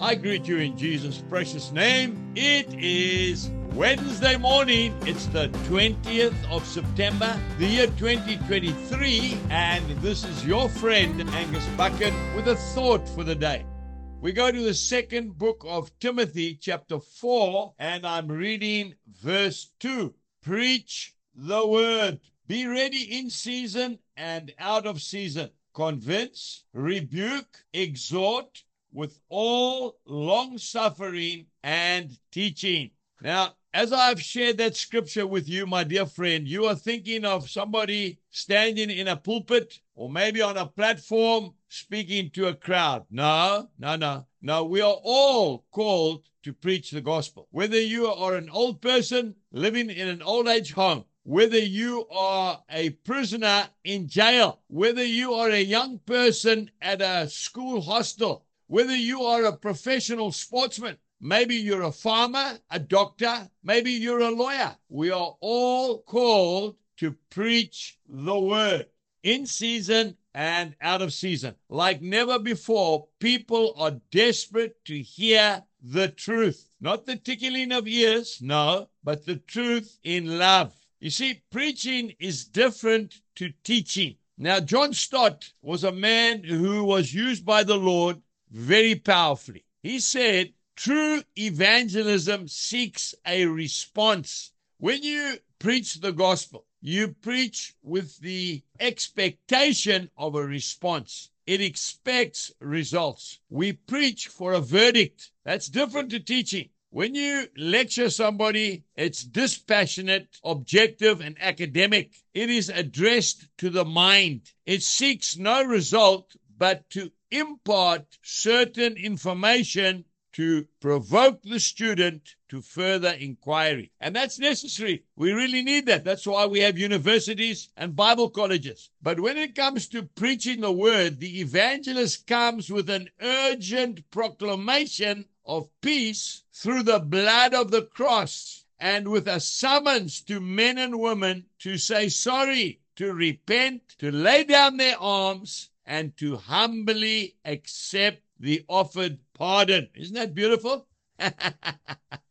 I greet you in Jesus' precious name. It is Wednesday morning. It's the 20th of September, the year 2023, and this is your friend Angus Buchan with a thought for the day. We go to the second book of Timothy, chapter 4, and I'm reading verse 2. Preach the word. Be ready in season and out of season. Convince, rebuke, exhort with all long suffering and teaching. Now, as I've shared that scripture with you, my dear friend, you are thinking of somebody standing in a pulpit or maybe on a platform speaking to a crowd. No, no, no. No, we are all called to preach the gospel. Whether you are an old person living in an old age home, whether you are a prisoner in jail, whether you are a young person at a school hostel, whether you are a professional sportsman, maybe you're a farmer, a doctor, maybe you're a lawyer, we are all called to preach the word in season and out of season. Like never before, people are desperate to hear the truth. Not the tickling of ears, no, but the truth in love. You see, preaching is different to teaching. Now, John Stott was a man who was used by the Lord very powerfully. He said, True evangelism seeks a response. When you preach the gospel, you preach with the expectation of a response. It expects results. We preach for a verdict. That's different to teaching. When you lecture somebody, it's dispassionate, objective, and academic. It is addressed to the mind. It seeks no result but to impart certain information to provoke the student to further inquiry. And that's necessary. We really need that. That's why we have universities and Bible colleges. But when it comes to preaching the word, the evangelist comes with an urgent proclamation of peace through the blood of the cross and with a summons to men and women to say sorry, to repent, to lay down their arms, and to humbly accept the offered pardon. Isn't that beautiful?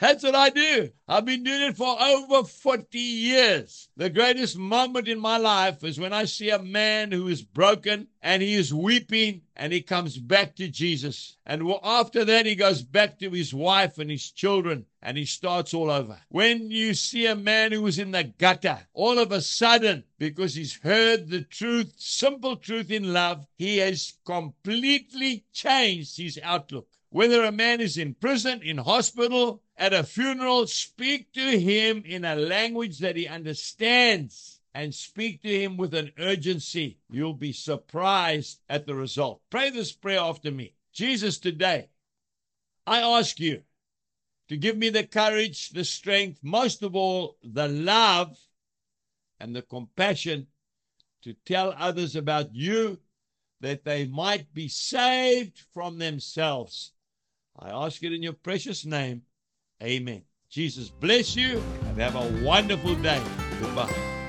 That's what I do. I've been doing it for over 40 years. The greatest moment in my life is when I see a man who is broken and he is weeping and he comes back to Jesus. And after that, he goes back to his wife and his children and he starts all over. When you see a man who is in the gutter, all of a sudden, because he's heard the truth, simple truth in love, he has completely changed his outlook. Whether a man is in prison, in hospital, at a funeral, speak to him in a language that he understands and speak to him with an urgency. You'll be surprised at the result. Pray this prayer after me. Jesus, today, I ask you to give me the courage, the strength, most of all, the love and the compassion to tell others about you that they might be saved from themselves. I ask it in your precious name. Amen. Jesus bless you and have a wonderful day. Goodbye.